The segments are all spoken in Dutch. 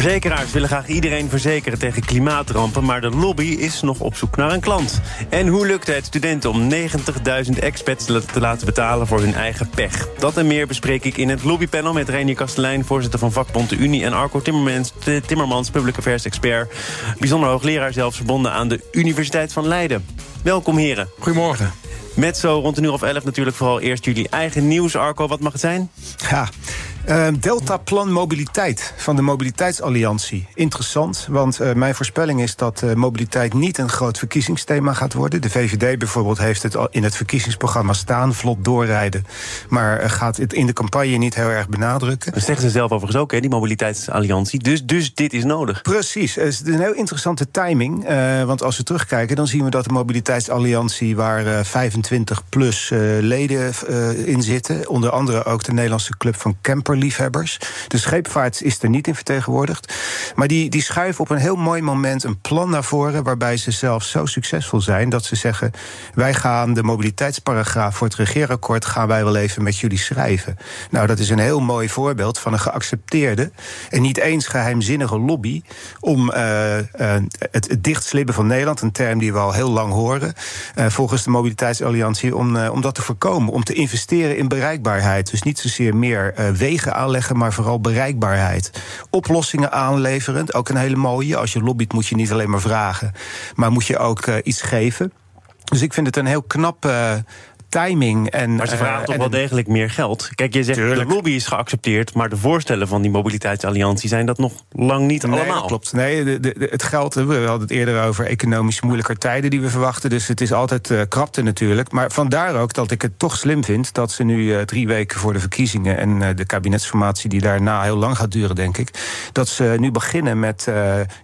Verzekeraars willen graag iedereen verzekeren tegen klimaatrampen... maar de lobby is nog op zoek naar een klant. En hoe lukt het studenten om 90.000 expats te laten betalen voor hun eigen pech? Dat en meer bespreek ik in het lobbypanel met Reinier Kastelein... voorzitter van vakbond De Unie en Arco Timmermans, Timmermans public affairs expert. Bijzonder hoogleraar zelfs verbonden aan de Universiteit van Leiden. Welkom heren. Goedemorgen. Met zo rond een uur of elf natuurlijk vooral eerst jullie eigen nieuws. Arco, wat mag het zijn? Ja, uh, Deltaplan Mobiliteit van de Mobiliteitsalliantie. Interessant, want uh, mijn voorspelling is dat uh, mobiliteit niet een groot verkiezingsthema gaat worden. De VVD bijvoorbeeld heeft het al in het verkiezingsprogramma staan, vlot doorrijden. Maar gaat het in de campagne niet heel erg benadrukken. Dat zeggen ze zelf overigens ook, hè, die Mobiliteitsalliantie. Dus, dus dit is nodig. Precies, het is een heel interessante timing. want als we terugkijken, dan zien we dat de Mobiliteitsalliantie... waar 25 plus leden in zitten, onder andere ook de Nederlandse Club van Camper liefhebbers. De scheepvaart is er niet in vertegenwoordigd. Maar die, die schuiven op een heel mooi moment een plan naar voren... waarbij ze zelf zo succesvol zijn dat ze zeggen... wij gaan de mobiliteitsparagraaf voor het regeerakkoord... gaan wij wel even met jullie schrijven. Nou, dat is een heel mooi voorbeeld van een geaccepteerde... en niet eens geheimzinnige lobby... om uh, uh, het, het dichtslibben van Nederland, een term die we al heel lang horen... Uh, volgens de Mobiliteitsalliantie, om, om dat te voorkomen. Om te investeren in bereikbaarheid. Dus niet zozeer meer wegen aanleggen, maar vooral bereikbaarheid. Oplossingen aanleverend, ook een hele mooie. Als je lobbyt moet je niet alleen maar vragen, maar moet je ook uh, iets geven. Dus ik vind het een heel knap uh, timing. En, maar ze vragen uh, toch wel degelijk meer geld. Kijk, je zegt Tuurlijk. de lobby is geaccepteerd... maar de voorstellen van die mobiliteitsalliantie... zijn dat nog lang niet nee, allemaal. Klopt. Nee, de, de, het geld, we hadden het eerder over economisch moeilijker tijden... die we verwachten, dus het is altijd uh, krapte natuurlijk. Maar vandaar ook dat ik het toch slim vind... dat ze nu uh, drie weken voor de verkiezingen... en uh, de kabinetsformatie die daarna heel lang gaat duren, denk ik... dat ze nu beginnen met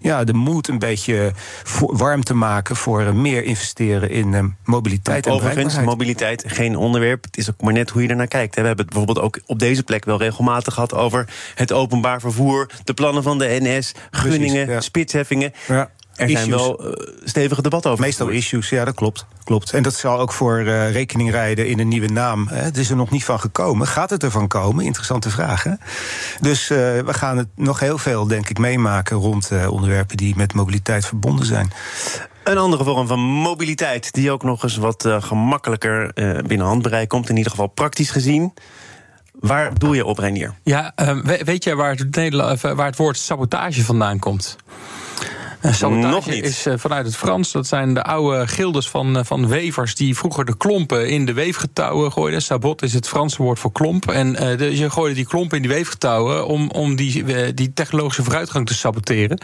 ja, de moed een beetje warm te maken... voor meer investeren in mobiliteit en Overigens, mobiliteit geen onderwerp. Het is ook maar net hoe je ernaar kijkt. We hebben het bijvoorbeeld ook op deze plek wel regelmatig gehad over het openbaar vervoer, de plannen van de NS, gunningen, ja. spitsheffingen. Ja. Er issues. zijn wel uh, stevige debatten over. Meestal issues, ja, dat klopt. klopt. En dat zal ook voor uh, rekening rijden in een nieuwe naam. Hè. Het is er nog niet van gekomen. Gaat het ervan komen? Interessante vraag. Hè? Dus uh, we gaan het nog heel veel, denk ik, meemaken rond onderwerpen die met mobiliteit verbonden zijn. Een andere vorm van mobiliteit, die ook nog eens wat uh, gemakkelijker uh, binnen handbereik komt, in ieder geval praktisch gezien. Waar doe je op, Reinier? Ja, uh, weet je waar het, waar het woord sabotage vandaan komt? Sabotage Nog niet. is uh, vanuit het Frans. Dat zijn de oude gildes van, uh, van wevers die vroeger de klompen in de weefgetouwen gooiden. Sabot is het Franse woord voor klomp. En uh, de, je gooide die klompen in die weefgetouwen om, om die, die technologische vooruitgang te saboteren.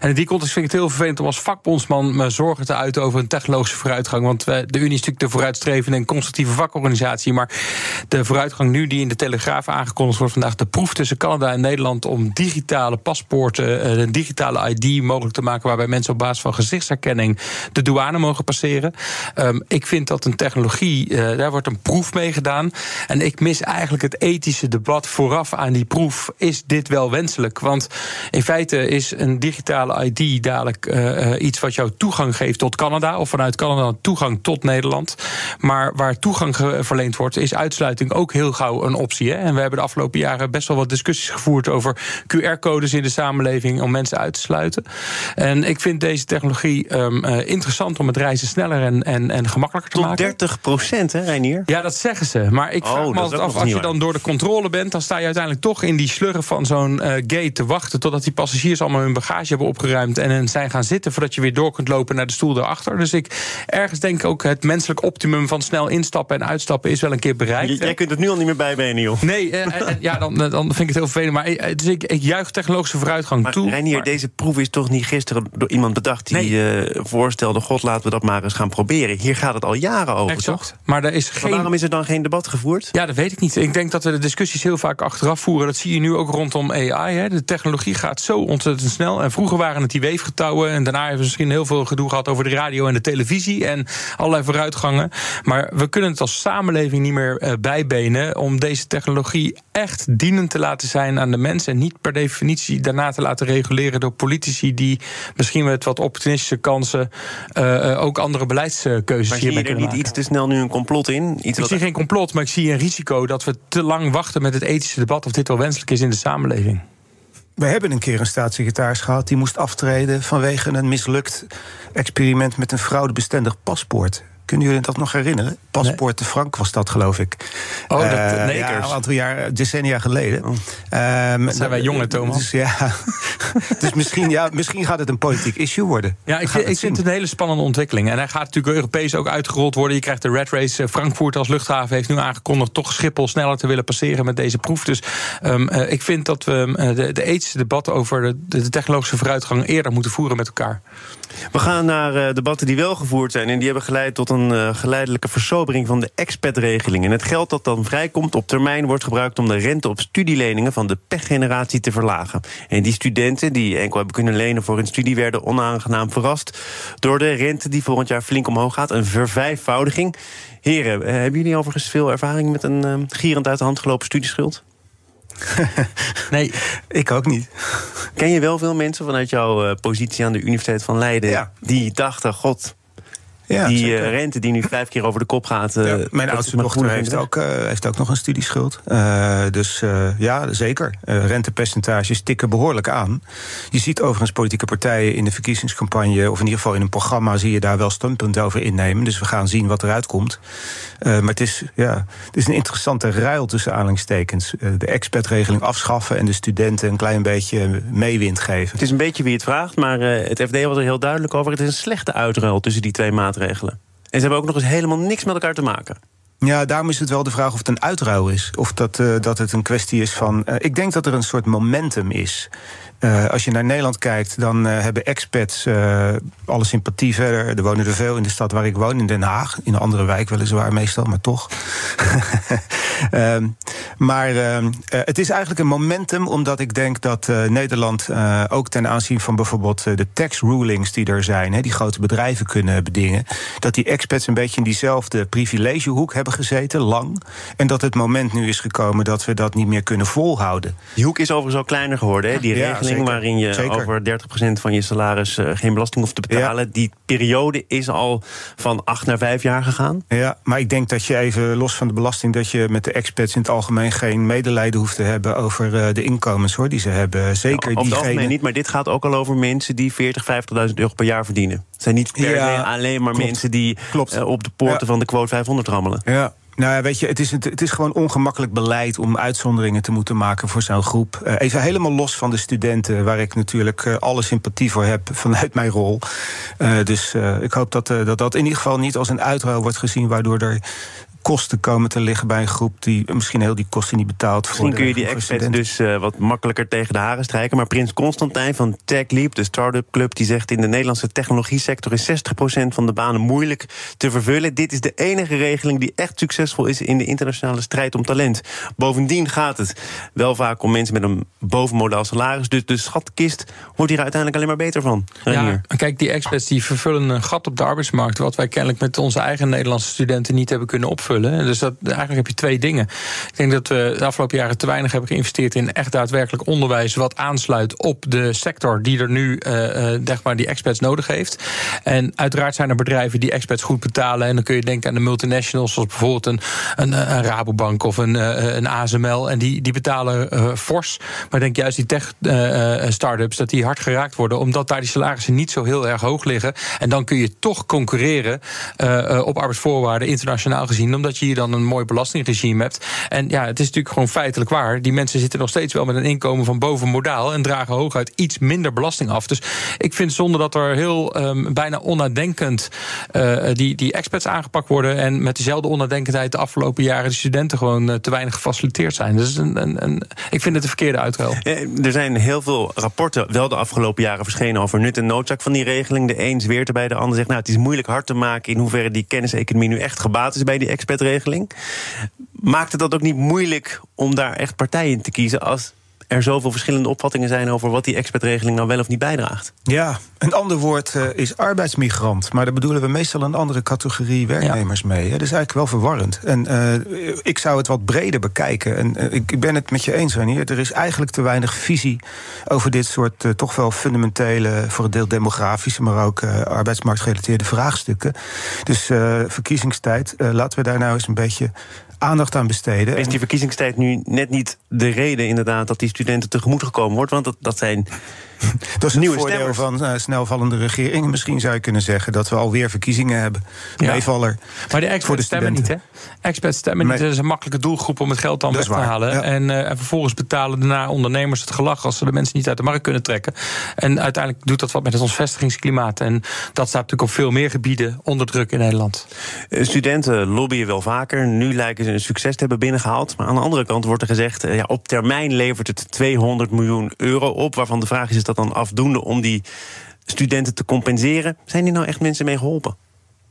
En in die context vind ik het heel vervelend om als vakbondsman me zorgen te uiten over een technologische vooruitgang. Want de Unie is natuurlijk de vooruitstrevende en constructieve vakorganisatie. Maar de vooruitgang nu die in de Telegraaf aangekondigd wordt vandaag, de proef tussen Canada en Nederland om digitale paspoorten, een digitale ID mogelijk te maken waarbij mensen op basis van gezichtsherkenning de douane mogen passeren. Um, ik vind dat een technologie, uh, daar wordt een proef mee gedaan. En ik mis eigenlijk het ethische debat vooraf aan die proef. Is dit wel wenselijk? Want in feite is een digitale ID dadelijk uh, iets wat jou toegang geeft tot Canada, of vanuit Canada toegang tot Nederland. Maar waar toegang verleend wordt, is uitsluiting ook heel gauw een optie. Hè? En we hebben de afgelopen jaren best wel wat discussies gevoerd over QR-codes in de samenleving om mensen uit te sluiten. En ik vind deze technologie um, uh, interessant om het reizen sneller en, en, en gemakkelijker te Tot maken. 30 procent, hè, Reinier? Ja, dat zeggen ze. Maar ik vraag oh, me altijd af, als je dan door de controle bent... dan sta je uiteindelijk toch in die slurren van zo'n uh, gate te wachten... totdat die passagiers allemaal hun bagage hebben opgeruimd... en zijn gaan zitten voordat je weer door kunt lopen naar de stoel daarachter. Dus ik ergens denk ook het menselijk optimum van snel instappen en uitstappen... is wel een keer bereikt. Jij kunt het nu al niet meer bijbenen, Niel. Nee, uh, ja, dan, dan vind ik het heel vervelend. Maar dus ik, ik juich technologische vooruitgang maar, toe. Reinier, maar... deze proef is toch niet gisteren door iemand bedacht die voorstelde: God, laten we dat maar eens gaan proberen. Hier gaat het al jaren over, exact. toch? Maar, er is geen... waarom is er dan geen debat gevoerd? Ja, dat weet ik niet. Ik denk dat we de discussies heel vaak achteraf voeren. Dat zie je nu ook rondom AI. Hè. De technologie gaat zo ontzettend snel. En vroeger waren het die weefgetouwen. En daarna hebben we misschien heel veel gedoe gehad over de radio en de televisie. En allerlei vooruitgangen. Maar we kunnen het als samenleving niet meer uh, bijbenen. om deze technologie echt dienend te laten zijn aan de mensen. En niet per definitie daarna te laten reguleren door politici. die misschien met wat opportunistische kansen. Uh, ook andere beleidskeuzes maar hiermee kunnen maken. niet iets te snel nu een complot in? Iets ik zie geen complot, maar ik zie een risico dat we te lang wachten met het ethische debat. of dit wel wenselijk is in de samenleving. We hebben een keer een staatssecretaris gehad die moest aftreden vanwege een mislukt experiment met een fraudebestendig paspoort. Kunnen jullie dat nog herinneren? Paspoort de Frank was dat, geloof ik. Oh, dat uh, Ja, een aantal jaar, decennia geleden. Oh. Um, zijn wij jongen, Thomas. Dus, ja, dus misschien, ja, misschien gaat het een politiek issue worden. Ja, ik, ik vind het een hele spannende ontwikkeling. En hij gaat natuurlijk Europees ook uitgerold worden. Je krijgt de Red Race. Eh, Frankfurt als luchthaven heeft nu aangekondigd... toch Schiphol sneller te willen passeren met deze proef. Dus um, uh, ik vind dat we uh, de, de ethische debatten... over de, de technologische vooruitgang eerder moeten voeren met elkaar. We gaan naar debatten die wel gevoerd zijn... en die hebben geleid tot een uh, geleidelijke versobering van de expat-regeling. En het geld dat dan vrijkomt op termijn wordt gebruikt om de rente op studieleningen van de pechgeneratie te verlagen. En die studenten die enkel hebben kunnen lenen voor hun studie werden onaangenaam verrast door de rente die volgend jaar flink omhoog gaat. Een vervijfvoudiging. Heren, eh, hebben jullie overigens veel ervaring met een uh, gierend uit de hand gelopen studieschuld? nee, ik ook niet. Ken je wel veel mensen vanuit jouw positie aan de Universiteit van Leiden die dachten: God, ja, die uh, rente die nu vijf keer over de kop gaat. Uh, mijn oudste dochter heeft ook, uh, heeft ook nog een studieschuld. dus ja, zeker. rentepercentages tikken behoorlijk aan. Je ziet overigens politieke partijen in de verkiezingscampagne... of in ieder geval in een programma zie je daar wel standpunten over innemen. Dus we gaan zien wat eruit komt. maar het is, ja, het is een interessante ruil tussen aanhalingstekens. de expertregeling afschaffen en de studenten een klein beetje meewind geven. Het is een beetje wie het vraagt, maar het FD was er heel duidelijk over. Het is een slechte uitruil tussen die twee maatregelen maatregelen. En ze hebben ook nog eens helemaal niks met elkaar te maken. Ja, daarom is het wel de vraag of het een uitrouw is. Of dat, uh, dat het een kwestie is van. Uh, ik denk dat er een soort momentum is. Uh, als je naar Nederland kijkt, dan hebben expats alle sympathie verder. Er wonen er veel in de stad waar ik woon, in Den Haag. In een andere wijk weliswaar meestal, maar toch. um, maar uh, het is eigenlijk een momentum, omdat ik denk dat Nederland ook ten aanzien van bijvoorbeeld de tax rulings die er zijn, die grote bedrijven kunnen bedingen, dat die expats een beetje in diezelfde privilegehoek hebben gezeten, lang. En dat het moment nu is gekomen dat we dat niet meer kunnen volhouden. Die hoek is overigens al kleiner geworden, hè? die regeling waarin je zeker. over 30% van je salaris geen belasting hoeft te betalen. Ja. Die periode is al van acht naar vijf jaar gegaan. Ja, maar ik denk dat je even los van de belasting, dat je met de expats in het algemeen geen medelijden hoeft te hebben over uh, de inkomens hoor, die ze hebben. Zeker ja, het algemeen niet, maar dit gaat ook al over mensen die 40, 50.000 euro per jaar verdienen. Het zijn niet per ja, alleen maar klopt, mensen die uh, op de poorten van de quote 500 rammelen. Nou weet je, het is, het is gewoon ongemakkelijk beleid om uitzonderingen te moeten maken voor zo'n groep. Uh, even helemaal los van de studenten, waar ik natuurlijk uh, alle sympathie voor heb vanuit mijn rol. Uh, dus ik hoop dat, dat dat in ieder geval niet als een uitruil wordt gezien, waardoor er kosten komen te liggen bij een groep die misschien heel die kosten niet betaalt. Misschien kun je die expats dus uh, wat makkelijker tegen de haren strijken. Maar Prins Constantijn van TechLeap, de start-up club, die zegt in de Nederlandse technologie sector is 60% van de banen moeilijk te vervullen. Dit is de enige regeling die echt succesvol is in de internationale strijd om talent. Bovendien gaat het wel vaak om mensen met een bovenmodaal salaris. Dus de schatkist wordt hier uiteindelijk alleen maar beter van. Ja, kijk, die experts die vervullen een gat op de arbeidsmarkt. Wat wij kennelijk met onze eigen Nederlandse studenten niet hebben kunnen opvullen. Dus dat, eigenlijk heb je twee dingen. Ik denk dat we de afgelopen jaren te weinig hebben geïnvesteerd in echt daadwerkelijk onderwijs. wat aansluit op de sector die er nu uh, zeg maar die experts nodig heeft. En uiteraard zijn er bedrijven die experts goed betalen. En dan kun je denken aan de multinationals, zoals bijvoorbeeld een, een, Rabobank of een, een ASML. En die, die betalen uh, fors. Maar ik denk juist die tech-startups, dat die hard geraakt worden. omdat daar die salarissen niet zo heel erg hoog liggen. En dan kun je toch concurreren op arbeidsvoorwaarden internationaal gezien omdat je hier dan een mooi belastingregime hebt. En ja, het is natuurlijk gewoon feitelijk waar. Die mensen zitten nog steeds wel met een inkomen van boven modaal en dragen hooguit iets minder belasting af. Dus ik vind zonder dat er heel um, bijna onnadenkend uh, die, die expats aangepakt worden en met dezelfde onnadenkendheid de afgelopen jaren de studenten gewoon uh, te weinig gefaciliteerd zijn. Dus een, een, een, ik vind het de verkeerde uitruil. er zijn heel veel rapporten wel de afgelopen jaren verschenen over nut en noodzaak van die regeling. De een zweert erbij, de ander zegt nou het is moeilijk hard te maken in hoeverre die kenniseconomie nu echt gebaat is bij die expertregeling. Maakt het dat ook niet moeilijk om daar echt partijen te kiezen als er zoveel verschillende opvattingen zijn over wat die expertregeling nou wel of niet bijdraagt. Ja, een ander woord uh, is arbeidsmigrant. Maar daar bedoelen we meestal een andere categorie werknemers mee. Hè. Dat is eigenlijk wel verwarrend. En uh, ik zou het wat breder bekijken. En uh, ik ben het met je eens, Renier. Er is eigenlijk te weinig visie over dit soort toch wel fundamentele, voor een deel demografische, maar ook arbeidsmarktgerelateerde vraagstukken. Dus verkiezingstijd, laten we daar nou eens een beetje aandacht aan besteden. Is die verkiezingstijd nu net niet de reden inderdaad dat die studenten tegemoet gekomen wordt? Want dat, dat zijn dat is een nieuwe voordeel van uh, snelvallende regeringen. Misschien zou je kunnen zeggen dat we alweer verkiezingen hebben. Ja. Meevaller. Maar de experts stemmen niet, hè? Experts stemmen niet. Dat is een makkelijke doelgroep om het geld dan weg te halen. En, uh, en, vervolgens betalen daarna ondernemers het gelach als ze de mensen niet uit de markt kunnen trekken. En uiteindelijk doet dat wat met ons vestigingsklimaat. En dat staat natuurlijk op veel meer gebieden onder druk in Nederland. Eh, studenten lobbyen wel vaker. Nu lijken ze een succes te hebben binnengehaald. Maar aan de andere kant wordt er gezegd: ja, op termijn levert het 200 miljoen euro op. Waarvan de vraag is dat dan afdoende om die studenten te compenseren? Zijn die nou echt mensen mee geholpen?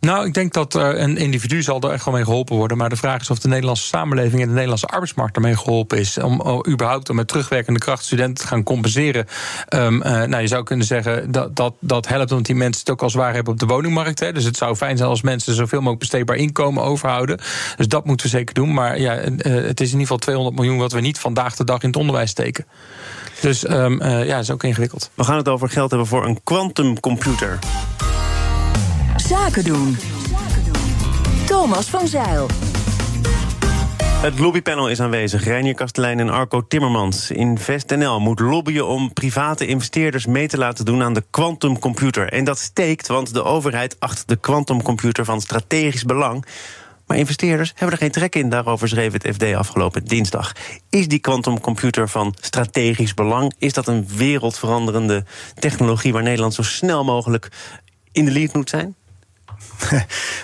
Nou, ik denk dat een individu zal er echt wel mee geholpen worden. Maar de vraag is of de Nederlandse samenleving en de Nederlandse arbeidsmarkt ermee geholpen is. Om, om überhaupt om met terugwerkende kracht studenten te gaan compenseren. Um, uh, nou, je zou kunnen zeggen dat, dat dat helpt omdat die mensen het ook al zwaar hebben op de woningmarkt. Hè. Dus het zou fijn zijn als mensen zoveel mogelijk besteedbaar inkomen overhouden. Dus dat moeten we zeker doen. Maar ja, het is in ieder geval 200 miljoen wat we niet vandaag de dag in het onderwijs steken. Dus uh, ja, dat is ook ingewikkeld. We gaan het over geld hebben voor een quantumcomputer. Zaken doen. Thomas van Zeil. Het lobbypanel is aanwezig. Reinier Kastelein en Arco Timmermans. InvestNL moet lobbyen om private investeerders mee te laten doen aan de quantumcomputer. En dat steekt, want de overheid acht de quantumcomputer van strategisch belang. Maar investeerders hebben er geen trek in. Daarover schreef het FD afgelopen dinsdag. Is die quantumcomputer van strategisch belang? Is dat een wereldveranderende technologie waar Nederland zo snel mogelijk in de lead moet zijn?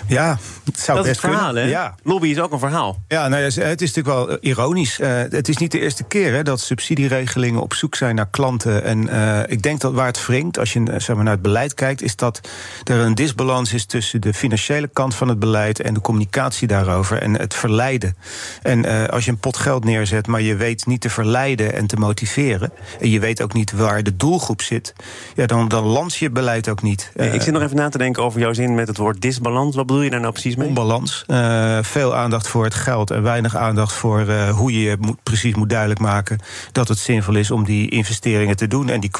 Ja, het zou dat best is het verhaal, kunnen. Hè? Ja. Lobby is ook een verhaal. Ja, nou ja, het is natuurlijk wel eh, ironisch. Uh, het is niet de eerste keer hè, dat subsidieregelingen op zoek zijn naar klanten. En uh, ik denk dat waar het wringt, als je zeg maar, naar het beleid kijkt, is dat er een disbalans is tussen de financiële kant van het beleid en de communicatie daarover en het verleiden. En uh, als je een pot geld neerzet, maar je weet niet te verleiden en te motiveren, en je weet ook niet waar de doelgroep zit, ja, dan, dan landt je beleid ook niet. Nee, ik zit nog even na te denken over jouw zin met het woord disbalans. Wat bedoel je daar nou precies mee? Onbalans. Uh, veel aandacht voor het geld en weinig aandacht voor uh, hoe je moet, precies moet duidelijk maken dat het zinvol is om die investeringen te doen en die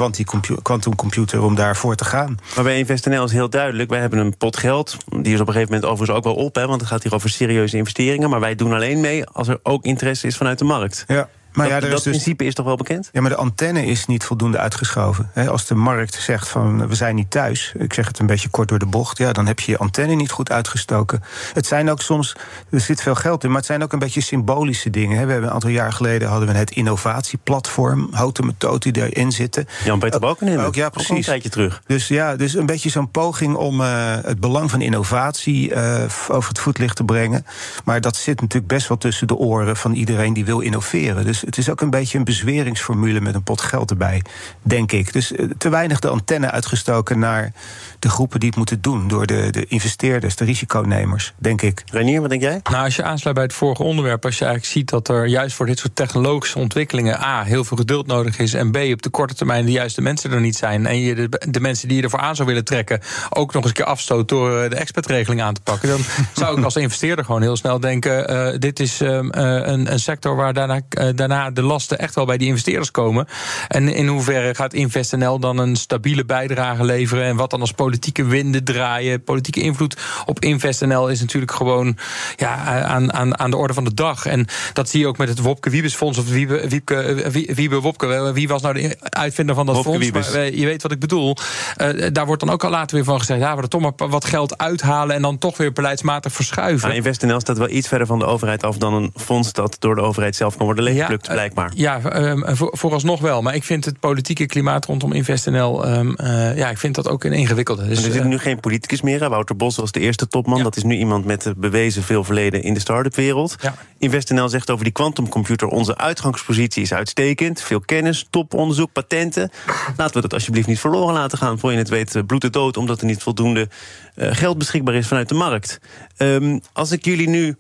quantumcomputer om daarvoor te gaan. Maar bij InvestNL is heel duidelijk: wij hebben een pot geld. Die is op een gegeven moment overigens ook wel op, hè, want het gaat hier over serieuze investeringen. Maar wij doen alleen mee als er ook interesse is vanuit de markt. Ja. Maar dat, ja, dat is dus, principe is toch wel bekend? Ja, maar de antenne is niet voldoende uitgeschoven. He, als de markt zegt van we zijn niet thuis, ik zeg het een beetje kort door de bocht, ja, dan heb je je antenne niet goed uitgestoken. Het zijn ook soms, er zit veel geld in, maar het zijn ook een beetje symbolische dingen. He, we hebben een aantal jaar geleden hadden we het innovatieplatform, houten methode die erin zitten. Jan-Peter Balkenende, ook, ja, precies. Ook een tijdje terug. Dus ja, dus een beetje zo'n poging om uh, het belang van innovatie uh, over het voetlicht te brengen. Maar dat zit natuurlijk best wel tussen de oren van iedereen die wil innoveren. Dus het is ook een beetje een bezweringsformule met een pot geld erbij, denk ik. Dus te weinig de antenne uitgestoken naar de groepen die het moeten doen. Door de, de investeerders, de risiconemers, denk ik. Renier, wat denk jij? Nou, als je aansluit bij het vorige onderwerp, als je eigenlijk ziet dat er juist voor dit soort technologische ontwikkelingen A, heel veel geduld nodig is. En B, op de korte termijn de juiste mensen er niet zijn. En je de, de mensen die je ervoor aan zou willen trekken, ook nog eens een keer afstoot door de expertregeling aan te pakken. Dan zou ik als investeerder gewoon heel snel denken: uh, dit is um, uh, een, een sector waar daarna, uh, daarna daarna de lasten echt wel bij die investeerders komen. En in hoeverre gaat InvestNL dan een stabiele bijdrage leveren? En wat dan als politieke winden draaien? Politieke invloed op InvestNL is natuurlijk gewoon ja, aan, aan, aan de orde van de dag. En dat zie je ook met het Wopke Wiebesfonds of Wiebe, Wiebke, Wiebe Wopke. Wie was nou de uitvinder van dat fonds? Maar, je weet wat ik bedoel. Uh, daar wordt dan ook al later weer van gezegd... ja, we er toch maar wat geld uithalen... en dan toch weer beleidsmatig verschuiven. Maar InvestNL staat wel iets verder van de overheid af... dan een fonds dat door de overheid zelf kan worden leeggeplukt, ja, blijkbaar. Ja, um, voor, vooralsnog wel. Maar ik vind het politieke klimaat rondom InvestNL... Um, uh, ja, ik vind dat ook een ingewikkelde. Dus, er zit nu geen politicus meer. Wouter Bos was de eerste topman. Ja. Dat is nu iemand met bewezen veel verleden in de start-up wereld. Ja. InvestNL zegt over die quantumcomputer... onze uitgangspositie is uitstekend. Veel kennis, toponderzoek, patenten. Laten we dat alsjeblieft niet verloren laten gaan. Voor je het weet bloed het dood... omdat er niet voldoende geld beschikbaar is vanuit de markt. Um, als ik jullie nu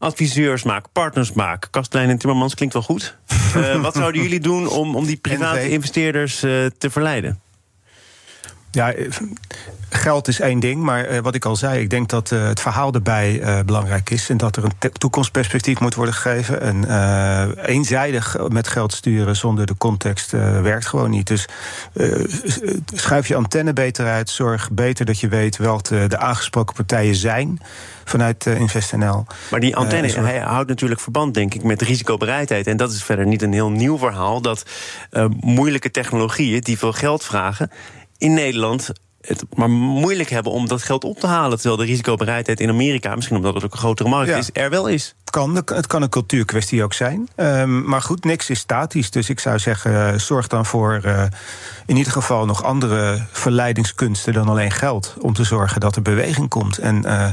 adviseurs maak, partners maak. Kastelein en Timmermans klinkt wel goed. Uh, wat zouden jullie doen om, om die private investeerders uh, te verleiden? Ja, geld is één ding, maar uh, wat ik al zei, ik denk dat uh, het verhaal erbij uh, belangrijk is en dat er een toekomstperspectief moet worden gegeven. En eenzijdig met geld sturen zonder de context werkt gewoon niet. Dus schuif je antenne beter uit, zorg beter dat je weet welke de aangesproken partijen zijn vanuit InvestNL. Maar die antenne uh, hij houdt natuurlijk verband, denk ik, met risicobereidheid. En dat is verder niet een heel nieuw verhaal. Dat uh, moeilijke technologieën die veel geld vragen, in Nederland het maar moeilijk hebben om dat geld op te halen. Terwijl de risicobereidheid in Amerika, misschien omdat het ook een grotere markt ja. is, er wel is. Het kan, het kan een cultuurkwestie ook zijn. Um, maar goed, niks is statisch. Dus ik zou zeggen, zorg dan voor uh, in ieder geval nog andere verleidingskunsten dan alleen geld. Om te zorgen dat er beweging komt. En uh,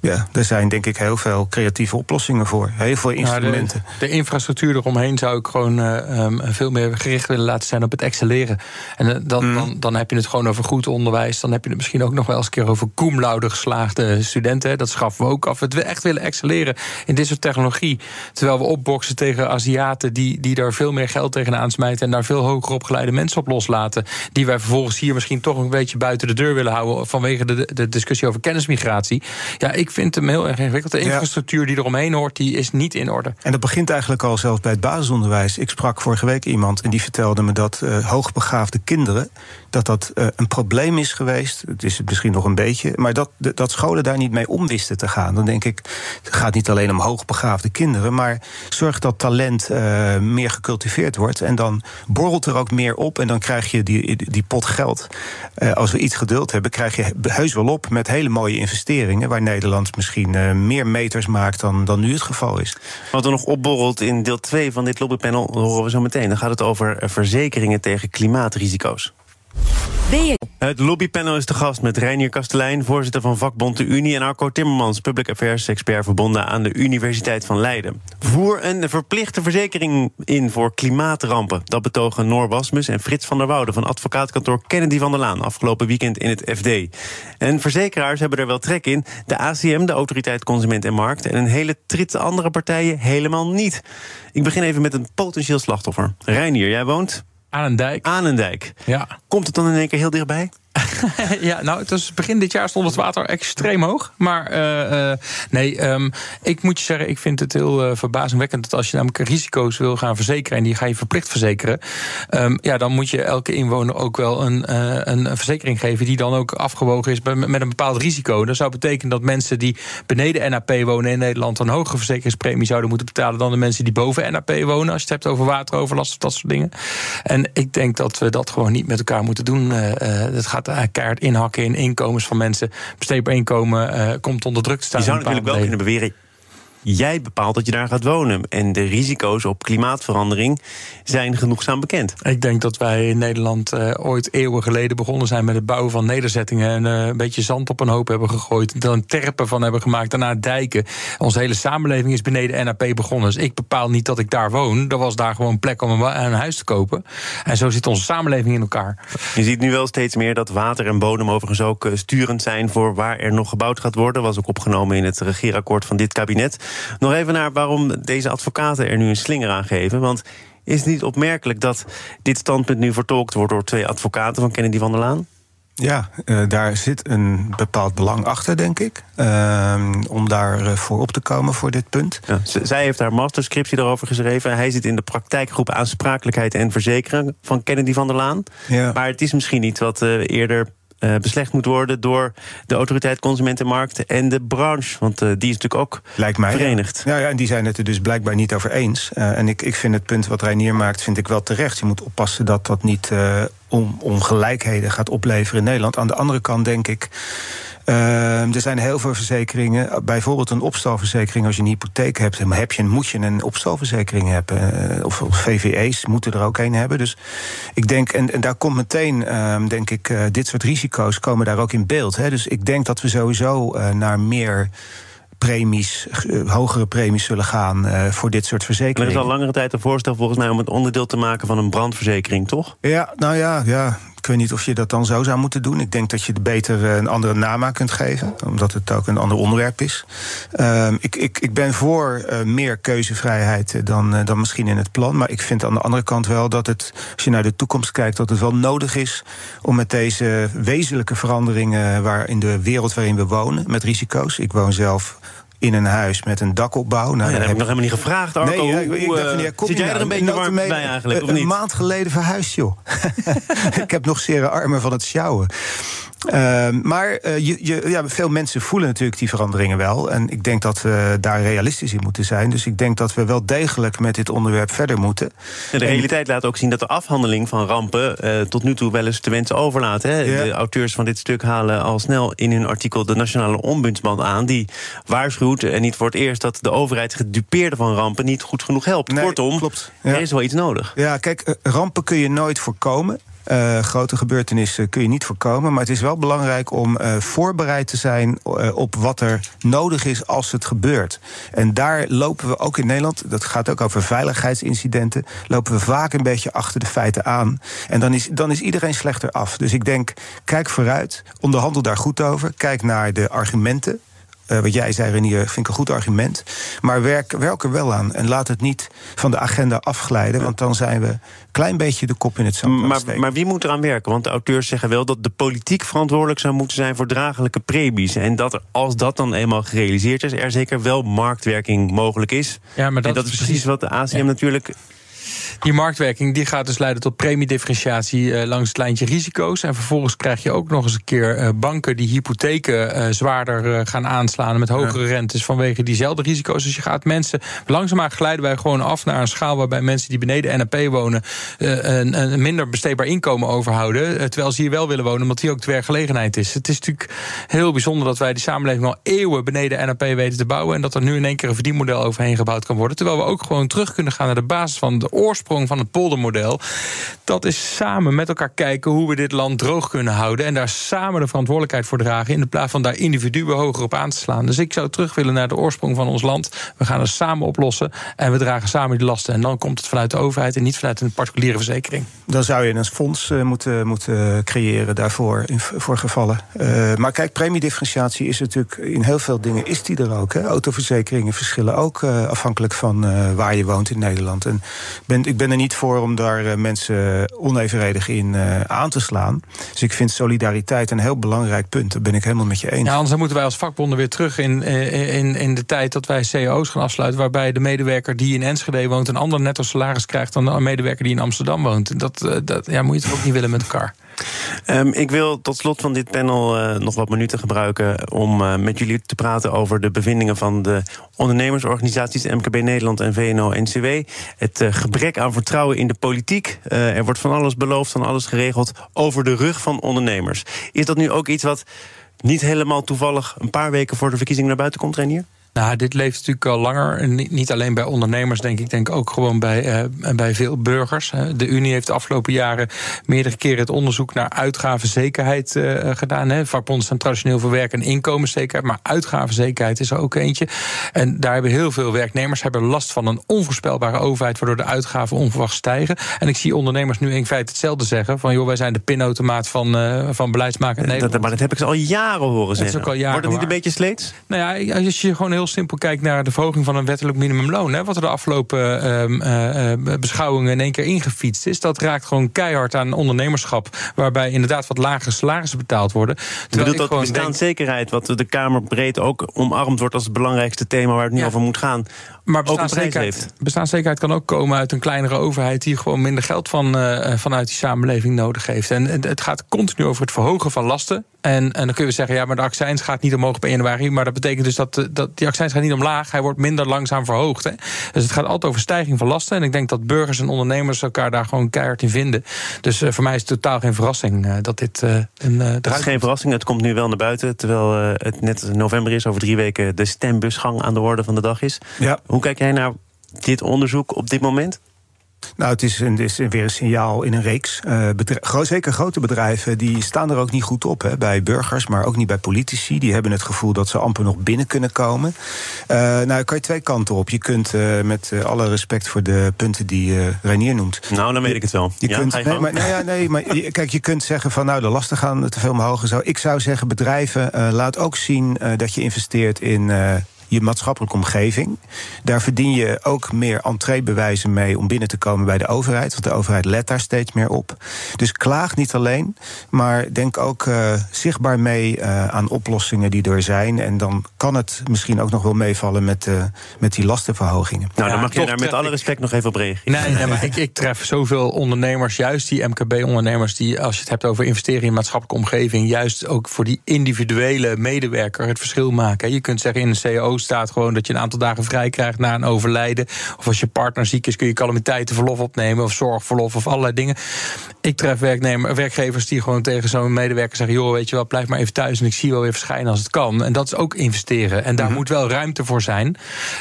ja, er zijn denk ik heel veel creatieve oplossingen voor. Heel veel instrumenten. Ja, de, de, infrastructuur eromheen zou ik gewoon uh, um, veel meer gericht willen laten zijn op het excelleren. En uh, dan, mm. dan, dan heb je het gewoon over goed onderwijs. Dan heb je het misschien ook nog wel eens een keer over cum laude geslaagde studenten. Dat schaffen we ook af. We echt willen excelleren in dit soort technologie. Terwijl we opboksen tegen Aziaten die, die daar veel meer geld tegenaan smijten. En daar veel hoger opgeleide mensen op loslaten. Die wij vervolgens hier misschien toch een beetje buiten de deur willen houden. vanwege de, de discussie over kennismigratie. Ja, ik ik vind hem heel erg ingewikkeld. De infrastructuur die eromheen hoort, die is niet in orde. En dat begint eigenlijk al zelfs bij het basisonderwijs. Ik sprak vorige week iemand en die vertelde me dat uh, hoogbegaafde kinderen dat dat uh, een probleem is geweest. Het is het misschien nog een beetje. Maar dat, dat scholen daar niet mee om wisten te gaan. Dan denk ik, het gaat niet alleen om hoogbegaafde kinderen. Maar zorg dat talent uh, meer gecultiveerd wordt. En dan borrelt er ook meer op. En dan krijg je die, die pot geld. Als we iets geduld hebben, krijg je heus wel op met hele mooie investeringen. Waar Nederland misschien meer meters maakt dan, dan nu het geval is. Wat er nog opborrelt in deel 2 van dit lobbypanel, horen we zo meteen. Dan gaat het over verzekeringen tegen klimaatrisico's. Het lobbypanel is te gast met Reinier Kastelein, voorzitter van vakbond de Unie... en Arco Timmermans, public affairs expert verbonden aan de Universiteit van Leiden. Voer een verplichte verzekering in voor klimaatrampen. Dat betogen Noor Wasmus en Frits van der Woude van advocaatkantoor Kennedy van der Laan... afgelopen weekend in het FD. En verzekeraars hebben er wel trek in. De ACM, de Autoriteit Consument en Markt... en een hele trit andere partijen helemaal niet. Ik begin even met een potentieel slachtoffer. Reinier, jij woont Aanendijk. Aanendijk. Ja. Komt het dan in één keer heel dichtbij? ja, nou, het was begin dit jaar stond het water extreem hoog. Maar uh, uh, nee, um, ik moet je zeggen, ik vind het heel uh, verbazingwekkend dat als je namelijk risico's wil gaan verzekeren en die ga je verplicht verzekeren, um, ja, dan moet je elke inwoner ook wel een, een verzekering geven die dan ook afgewogen is met een bepaald risico. Dat zou betekenen dat mensen die beneden NAP wonen in Nederland een hogere verzekeringspremie zouden moeten betalen dan de mensen die boven NAP wonen. Als je het hebt over wateroverlast of dat soort dingen. En ik denk dat we dat gewoon niet met elkaar moeten doen. dat gaat keihard inhakken in inkomens van mensen. Besteedbaar inkomen uh, komt onder druk te staan. Je zou natuurlijk wel kunnen beweren jij bepaalt dat je daar gaat wonen. En de risico's op klimaatverandering zijn genoegzaam bekend. Ik denk dat wij in Nederland uh, ooit eeuwen geleden begonnen zijn met het bouwen van nederzettingen. En uh, een beetje zand op een hoop hebben gegooid. Dan terpen van hebben gemaakt. Daarna dijken. Onze hele samenleving is beneden NAP begonnen. Dus ik bepaal niet dat ik daar woon. Er was daar gewoon plek om een, een huis te kopen. En zo zit onze samenleving in elkaar. Je ziet nu wel steeds meer dat water en bodem overigens ook eh, sturend zijn voor waar er nog gebouwd gaat worden. Was ook opgenomen in het regeerakkoord van dit kabinet. Nog even naar waarom deze advocaten er nu een slinger aan geven. Want is het niet opmerkelijk dat dit standpunt nu vertolkt wordt door twee advocaten van Kennedy van der Laan? Ja, uh, daar zit een bepaald belang achter, denk ik. Uh, om daar voor op te komen voor dit punt. Ja, zij heeft haar masterscriptie erover geschreven. Hij zit in de praktijkgroep aansprakelijkheid en verzekeren van Kennedy van der Laan. Ja. Maar het is misschien iets wat eerder uh, beslecht moet worden door de autoriteit Consumentenmarkt en de branche. Want uh, die is natuurlijk ook Lijkt mij, verenigd. Ja. ja, en die zijn het er dus blijkbaar niet over eens. Uh, en ik, ik vind het punt wat Reinier maakt, vind ik wel terecht. Je moet oppassen dat dat niet om ongelijkheden gaat opleveren in Nederland. Aan de andere kant denk ik. Uh, er zijn heel veel verzekeringen. Bijvoorbeeld een opstalverzekering. Als je een hypotheek hebt, heb je, moet je een opstalverzekering hebben. Uh, of, of, VVE's moeten er ook een hebben. Dus ik denk, en, en daar komt meteen, uh, denk ik, uh, dit soort risico's komen daar ook in beeld. Hè. Dus ik denk dat we sowieso uh, naar meer premies, eh, hogere premies zullen gaan uh, voor dit soort verzekeringen. er is al langere tijd een voorstel volgens mij om het onderdeel te maken van een brandverzekering, toch? Ja, nou ja, ja. Ik weet niet of je dat dan zo zou moeten doen. Ik denk dat je het beter eh, een andere naam kunt geven, omdat het ook een ander onderwerp is. Uh, ik, ik, ik ben voor uh, meer keuzevrijheid dan, uh, dan misschien in het plan. Maar ik vind aan de andere kant wel dat het, als je naar de toekomst kijkt, dat het wel nodig is om met deze wezenlijke veranderingen waar in de wereld waarin we wonen, met risico's. Ik woon zelf in een huis met een dakopbouw. Nou, oh ja, dat heb ik nog helemaal niet gevraagd, Arco. Nee, ja, ik, ik dacht van, ja, kom Zit jij er een beetje warm bij eigenlijk, of niet? Een maand geleden verhuisd, joh. ik heb nog zere armen van het sjouwen. Uh, maar uh, je, je, ja, veel mensen voelen natuurlijk die veranderingen wel. En ik denk dat we daar realistisch in moeten zijn. Dus ik denk dat we wel degelijk met dit onderwerp verder moeten. de realiteit laat ook zien dat de afhandeling van rampen uh, tot nu toe wel eens te wensen overlaat. Hè? Ja. De auteurs van dit stuk halen al snel in hun artikel de Nationale Ombudsman aan. Die waarschuwt, en niet voor het eerst, dat de overheid gedupeerde van rampen niet goed genoeg helpt. Nee, Kortom, klopt. Ja. er is wel iets nodig. Ja, kijk, eh, rampen kun je nooit voorkomen. Uh, grote gebeurtenissen kun je niet voorkomen. Maar het is wel belangrijk om uh, voorbereid te zijn uh, op wat er nodig is als het gebeurt. En daar lopen we ook in Nederland, dat gaat ook over veiligheidsincidenten, lopen we vaak een beetje achter de feiten aan. En dan is, dan is iedereen slechter af. Dus ik denk, kijk vooruit, onderhandel daar goed over. Kijk naar de argumenten. Uh, wat jij zei, Renier, vind ik een goed argument. Maar werk, werk er wel aan. En laat het niet van de agenda afglijden. Want dan zijn we een klein beetje de kop in het zand. Maar, maar wie moet eraan werken? Want de auteurs zeggen wel dat de politiek verantwoordelijk zou moeten zijn voor draaglijke premies. En dat er, als dat dan eenmaal gerealiseerd is, er zeker wel marktwerking mogelijk is. Ja, maar dat, en dat is precies wat de ACM ja. natuurlijk die marktwerking die gaat dus leiden tot premiedifferentiatie uh, langs het lijntje risico's. En vervolgens krijg je ook nog eens een keer uh, banken die hypotheken uh, zwaarder gaan aanslaan met hogere ja. rentes vanwege diezelfde risico's. Dus je gaat mensen, langzaamaan glijden wij gewoon af naar een schaal waarbij mensen die beneden NAP wonen een, een, minder besteedbaar inkomen overhouden. terwijl ze hier wel willen wonen, omdat hier ook de werkgelegenheid is. Het is natuurlijk heel bijzonder dat wij die samenleving al eeuwen beneden NAP weten te bouwen. En dat er nu in één keer een verdienmodel overheen gebouwd kan worden. Terwijl we ook gewoon terug kunnen gaan naar de basis van de oorsprong van het poldermodel. Dat is samen met elkaar kijken hoe we dit land droog kunnen houden. En daar samen de verantwoordelijkheid voor dragen. In de plaats van daar individuen hoger op aan te slaan. Dus ik zou terug willen naar de oorsprong van ons land. We gaan het samen oplossen. En we dragen samen die lasten. En dan komt het vanuit de overheid en niet vanuit een particuliere verzekering. Dan zou je een fonds uh, moeten, moeten creëren daarvoor. In, voor gevallen. Uh, maar kijk, premiedifferentiatie is natuurlijk in heel veel dingen is die er ook. Hè. Autoverzekeringen verschillen ook uh, afhankelijk van waar je woont in Nederland. En ik ben er niet voor om daar uh, mensen onevenredig in uh, aan te slaan. Dus ik vind solidariteit een heel belangrijk punt. Daar ben ik helemaal met je eens. Ja, anders moeten wij als vakbonden weer terug in, in, in de tijd dat wij cao's gaan afsluiten. Waarbij de medewerker die in Enschede woont een ander netto salaris krijgt dan een medewerker die in Amsterdam woont. Dat, dat ja, moet je toch ook niet willen met elkaar. Um, ik wil tot slot van dit panel uh, nog wat minuten gebruiken om uh, met jullie te praten over de bevindingen van de ondernemersorganisaties MKB Nederland en VNO-NCW. Het uh, gebrek aan vertrouwen in de politiek. er wordt van alles beloofd, van alles geregeld over de rug van ondernemers. Is dat nu ook iets wat niet helemaal toevallig een paar weken voor de verkiezingen naar buiten komt, Renier? Nou, dit leeft natuurlijk al langer. Niet alleen bij ondernemers, denk ik. denk ook gewoon bij, uh, bij veel burgers. De Unie heeft de afgelopen jaren meerdere keren het onderzoek naar uitgavenzekerheid uh, gedaan. Hè. Vakbonden staan traditioneel voor werk en inkomenszekerheid. Maar uitgavenzekerheid is er ook eentje. En daar hebben heel veel werknemers hebben last van een onvoorspelbare overheid. Waardoor de uitgaven onverwacht stijgen. En ik zie ondernemers nu in feite hetzelfde zeggen. Van joh, wij zijn de pinautomaat van, uh, van beleidsmakers Nederland. Dat, maar dat heb ik ze al jaren horen zeggen. Dat is ook al jaren Wordt het niet een beetje sleets? Nou ja, als je gewoon heel simpel kijkt naar de verhoging van een wettelijk minimumloon, hè, wat er de afgelopen eh, eh, beschouwingen in één keer ingefietst is, dat raakt gewoon keihard aan ondernemerschap, waarbij inderdaad wat lagere salarissen betaald worden. Terwijl bedoelt dat bestaanszekerheid, wat de Kamer breed ook omarmd wordt als het belangrijkste thema waar het nu over moet gaan, maar bestaanszekerheid, bestaanszekerheid kan ook komen uit een kleinere overheid die gewoon minder geld van, uh, vanuit die samenleving nodig heeft. En het gaat continu over het verhogen van lasten. En, en dan kun je zeggen, ja, maar de accijns gaat niet omhoog per januari. Maar dat betekent dus dat, eh, dat die accijns gaat niet omlaag. Hij wordt minder langzaam verhoogd. Hè. Dus het gaat altijd over stijging van lasten. En ik denk dat burgers en ondernemers elkaar daar gewoon keihard in vinden. Dus uh, voor mij is het totaal geen verrassing uh, dat dit uh, een. het is geen verrassing, het komt nu wel naar buiten. Terwijl het net november is, over drie weken de stembusgang aan de orde van de dag is. Ja. Hoe kijk jij naar dit onderzoek op dit moment? Nou, het is, een, het is weer een signaal in een reeks. Uh, zeker grote bedrijven die staan er ook niet goed op. Hè, bij burgers, maar ook niet bij politici. Die hebben het gevoel dat ze amper nog binnen kunnen komen. Uh, nou, kan je twee kanten op. Je kunt uh, met alle respect voor de punten die Reinier noemt. Nou, dan weet ik het wel. Je, kunt, nee, maar, nou ja, nee, maar kijk, je kunt zeggen van nou, de lasten gaan te veel omhoog. Zo. Ik zou zeggen, bedrijven, laat ook zien dat je investeert in je maatschappelijke omgeving. Daar verdien je ook meer entreebewijzen mee om binnen te komen bij de overheid. Want de overheid let daar steeds meer op. Dus klaag niet alleen, maar denk ook uh, zichtbaar mee uh, aan oplossingen die er zijn. En dan kan het misschien ook nog wel meevallen met, uh, met die lastenverhogingen. Nou, dan mag je daar met alle respect nog even op reageren. Nee, nee maar ik, ik tref zoveel ondernemers, juist die MKB-ondernemers, die als je het hebt over investeren in maatschappelijke omgeving, juist ook voor die individuele medewerker het verschil maken. Je kunt zeggen in een CEO staat gewoon dat je een aantal dagen vrij krijgt na een overlijden. Of als je partner ziek is, kun je calamiteitenverlof opnemen. Of zorgverlof of allerlei dingen. Ik tref werknemer, werkgevers die gewoon tegen zo'n medewerker zeggen: joh, weet je wel, blijf maar even thuis en ik zie wel weer verschijnen als het kan. En dat is ook investeren. En daar mhm. moet wel ruimte voor zijn.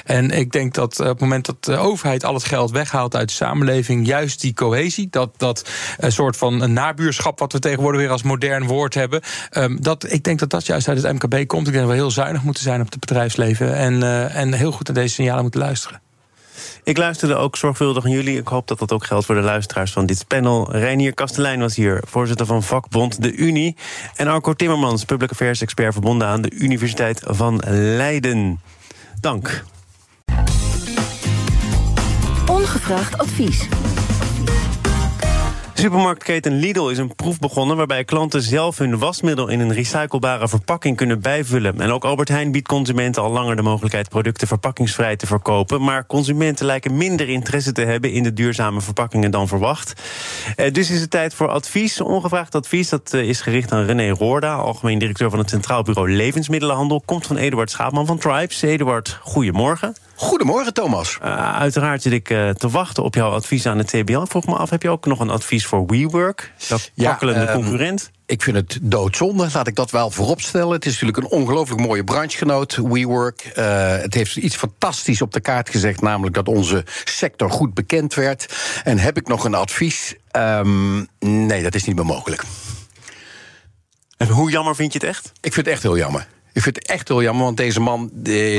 En ik denk dat op het moment dat de overheid al het geld weghaalt uit de samenleving, juist die cohesie, dat, dat een soort van een nabuurschap, wat we tegenwoordig weer als modern woord hebben. Um, dat, ik denk dat dat juist uit het MKB komt. Ik denk dat we heel zuinig moeten zijn op het bedrijfsleven en, uh, en heel goed naar deze signalen moeten luisteren. Ik luisterde ook zorgvuldig aan jullie. Ik hoop dat dat ook geldt voor de luisteraars van dit panel. Reinier Kastelein was hier, voorzitter van vakbond De Unie. En Arco Timmermans, public affairs expert verbonden aan de Universiteit van Leiden. Dank. Ongevraagd advies. Supermarktketen Lidl is een proef begonnen waarbij klanten zelf hun wasmiddel in een recyclebare verpakking kunnen bijvullen. En ook Albert Heijn biedt consumenten al langer de mogelijkheid producten verpakkingsvrij te verkopen. Maar consumenten lijken minder interesse te hebben in de duurzame verpakkingen dan verwacht. Eh, dus is het tijd voor advies. Ongevraagd advies dat eh, is gericht aan René Roorda, algemeen directeur van het Centraal Bureau Levensmiddelenhandel. Komt van Eduard Schaapman van Tribes. Eduard, goedemorgen. Goedemorgen, Thomas. Uh, uiteraard zit ik uh, te wachten op jouw advies aan het TBL. Vroeg me af, heb je ook nog een advies voor WeWork? Dat ja, uh, concurrent? Ik vind het doodzonde, laat ik dat wel vooropstellen. Het is natuurlijk een ongelooflijk mooie branchegenoot, WeWork. Uh, het heeft iets fantastisch op de kaart gezegd, namelijk dat onze sector goed bekend werd. En heb ik nog een advies? Um, nee, dat is niet meer mogelijk. En hoe jammer vind je het echt? Ik vind het echt heel jammer. Ik vind het echt heel jammer, want deze man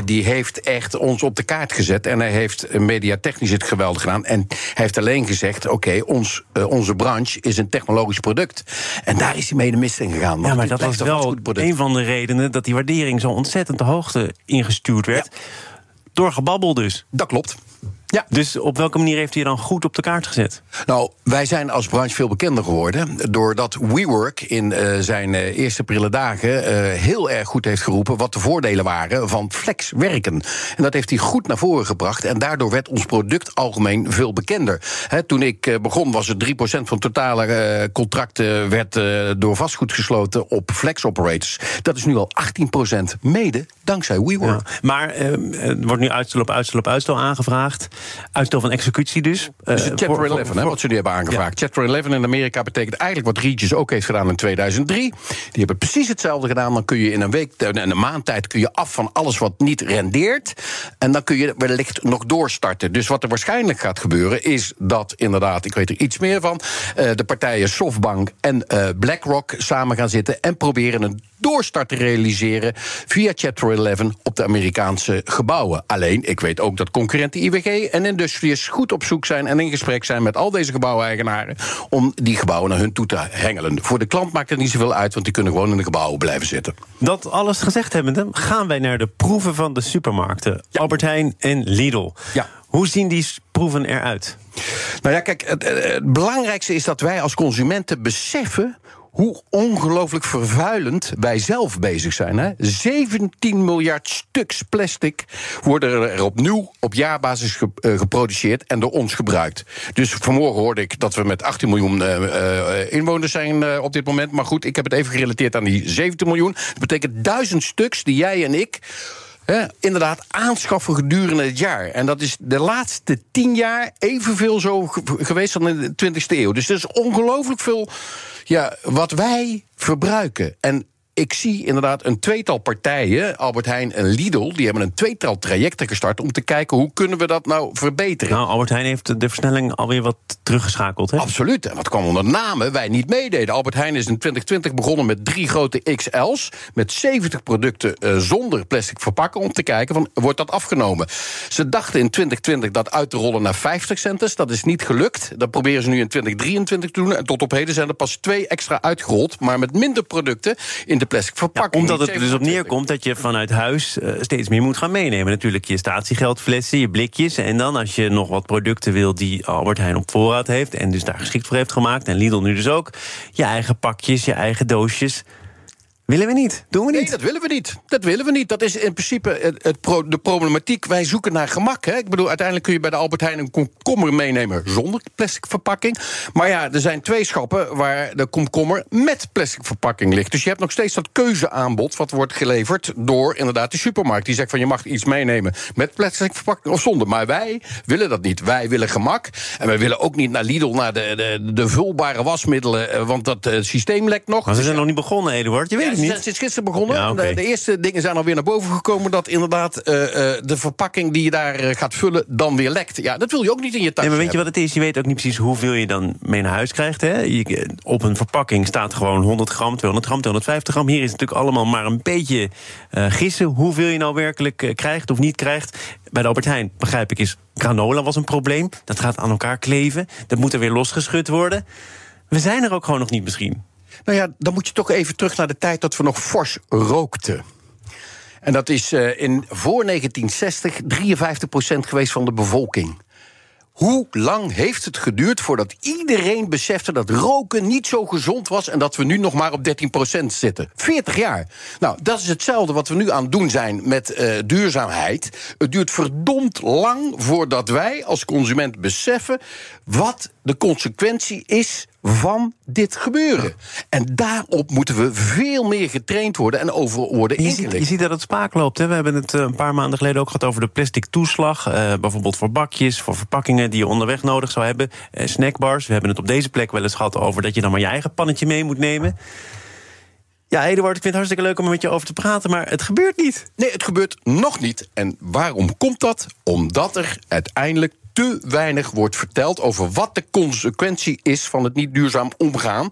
die heeft echt ons op de kaart gezet. En hij heeft mediatechnisch het geweldig gedaan. En hij heeft alleen gezegd: oké, ons, uh, onze branche is een technologisch product. En daar is hij mee de mist in gegaan. Ja, maar dat was wel een van de redenen dat die waardering zo ontzettend de hoogte ingestuurd werd. Ja. Door gebabbel dus. Dat klopt. Ja. Dus op welke manier heeft hij dan goed op de kaart gezet? Nou, wij zijn als branche veel bekender geworden. Doordat WeWork in uh, zijn uh, eerste prille dagen uh, heel erg goed heeft geroepen. wat de voordelen waren van flexwerken. En dat heeft hij goed naar voren gebracht. En daardoor werd ons product algemeen veel bekender. He, toen ik begon was het 3% van totale contracten. werd door vastgoed gesloten op flex operators. Dat is nu al 18% mede dankzij WeWork. Ja, maar er wordt nu uitstel op uitstel op uitstel aangevraagd. Uitstel van executie dus. dus chapter 11, hè, wat ze nu hebben aangevraagd. Chapter 11 in Amerika betekent eigenlijk wat Regis ook heeft gedaan in 2003. Die hebben precies hetzelfde gedaan. Dan kun je in een week, in een maand tijd kun je af van alles wat niet rendeert. En dan kun je wellicht nog doorstarten. Dus wat er waarschijnlijk gaat gebeuren is dat inderdaad, ik weet er iets meer van, uh, de partijen Softbank en BlackRock samen gaan zitten en proberen een doorstart te realiseren via Chapter 11 op de Amerikaanse gebouwen. Alleen, ik weet ook dat concurrent IWG en industriërs goed op zoek zijn en in gesprek zijn met al deze gebouweigenaren om die gebouwen naar hun toe te hengelen. Voor de klant maakt het niet zoveel uit, want die kunnen gewoon in de gebouwen blijven zitten. Dat alles gezegd hebbende, gaan wij naar de proeven van de supermarkten. Albert Heijn en Lidl. Ja. Hoe zien die proeven eruit? Nou ja, kijk, het, het belangrijkste is dat wij als consumenten beseffen hoe ongelooflijk vervuilend wij zelf bezig zijn. Hè? 17 miljard stuks plastic worden er opnieuw op jaarbasis ge, uh, geproduceerd en door ons gebruikt. Dus vanmorgen hoorde ik dat we met 18 miljoen uh, uh, inwoners zijn op dit moment. Maar goed, ik heb het even gerelateerd aan die 17 miljoen. Dat betekent duizend stuks die jij en ik Inderdaad aanschaffen gedurende het jaar. En dat is de laatste tien jaar evenveel zo geweest dan in de 20e eeuw. Dus dat is ongelooflijk veel ja, wat wij verbruiken. En ik zie inderdaad een tweetal partijen, Albert Heijn en Lidl, die hebben een tweetal trajecten gestart om te kijken hoe kunnen we dat nou verbeteren. Nou, Albert Heijn heeft de versnelling alweer wat teruggeschakeld, hè? Absoluut. En dat kwam onder name wij niet meededen. Albert Heijn is in 2020 begonnen met drie grote XL's met 70 producten uh, zonder plastic verpakken om te kijken van wordt dat afgenomen. Ze dachten in 2020 dat uit te rollen naar 50 centen. Dat is niet gelukt. Dat proberen ze nu in 2023 te doen. En tot op heden zijn er pas twee extra uitgerold, maar met minder producten in de plastic verpakking. Ja, omdat het dus op neerkomt dat je vanuit huis uh, steeds meer moet gaan meenemen. Natuurlijk je statiegeldflessen, je blikjes. En dan als je nog wat producten wil die Albert Heijn op voorraad heeft... en dus daar geschikt voor heeft gemaakt, en Lidl nu dus ook... je eigen pakjes, je eigen doosjes... Willen we niet? Doen we niet? Nee, dat willen we niet. Dat willen we niet. Dat is in principe het, het pro, de problematiek. Wij zoeken naar gemak. Hè? Ik bedoel, uiteindelijk kun je bij de Albert Heijn een komkommer meenemen zonder plastic verpakking. Maar ja, er zijn twee schappen waar de komkommer met plastic verpakking ligt. Dus je hebt nog steeds dat keuzeaanbod wat wordt geleverd door inderdaad de supermarkt. Die zegt van je mag iets meenemen met plastic verpakking of zonder. Maar wij willen dat niet. Wij willen gemak. En wij willen ook niet naar Lidl, naar de, de, de vulbare wasmiddelen. Want dat uh, systeem lekt nog. Maar ze dus zijn nog niet begonnen, Eduard. Je weet ja, het niet. Zijn sinds gisteren begonnen. Ja, okay. de, de, eerste dingen zijn alweer naar boven gekomen. Dat inderdaad uh, uh, de verpakking die je daar gaat vullen dan weer lekt. Ja, dat wil je ook niet in je thuis. Nee, maar weet je wat het is? Je weet ook niet precies hoeveel je dan mee naar huis krijgt. Hè? Je, op een verpakking staat gewoon 100 gram, 200 gram, 250 gram. Hier is het natuurlijk allemaal maar een beetje gissen hoeveel je nou werkelijk krijgt of niet krijgt. Bij de Albert Heijn, begrijp ik, is granola was een probleem. Dat gaat aan elkaar kleven. Dat moet er weer losgeschud worden. We zijn er ook gewoon nog niet misschien. Nou ja, dan moet je toch even terug naar de tijd dat we nog fors rookten. En dat is uh, in, voor 1960 53% geweest van de bevolking. Hoe lang heeft het geduurd voordat iedereen besefte dat roken niet zo gezond was en dat we nu nog maar op 13% zitten? 40 jaar. Nou, dat is hetzelfde wat we nu aan het doen zijn met uh, duurzaamheid. Het duurt verdomd lang voordat wij als consument beseffen wat de consequentie is van dit gebeuren. En daarop moeten we veel meer getraind worden en over worden je ziet, je ziet dat het spaak loopt. Hè? We hebben het een paar maanden geleden ook gehad over de plastic toeslag. Uh, bijvoorbeeld voor bakjes, voor verpakkingen die je onderweg nodig zou hebben. Uh, snackbars. We hebben het op deze plek wel eens gehad over dat je dan maar je eigen pannetje mee moet nemen. Ja, Eduard, ik vind het hartstikke leuk om er met je over te praten, maar het gebeurt niet. Nee, het gebeurt nog niet. En waarom komt dat? Omdat er uiteindelijk te weinig wordt verteld over wat de consequentie is van het niet duurzaam omgaan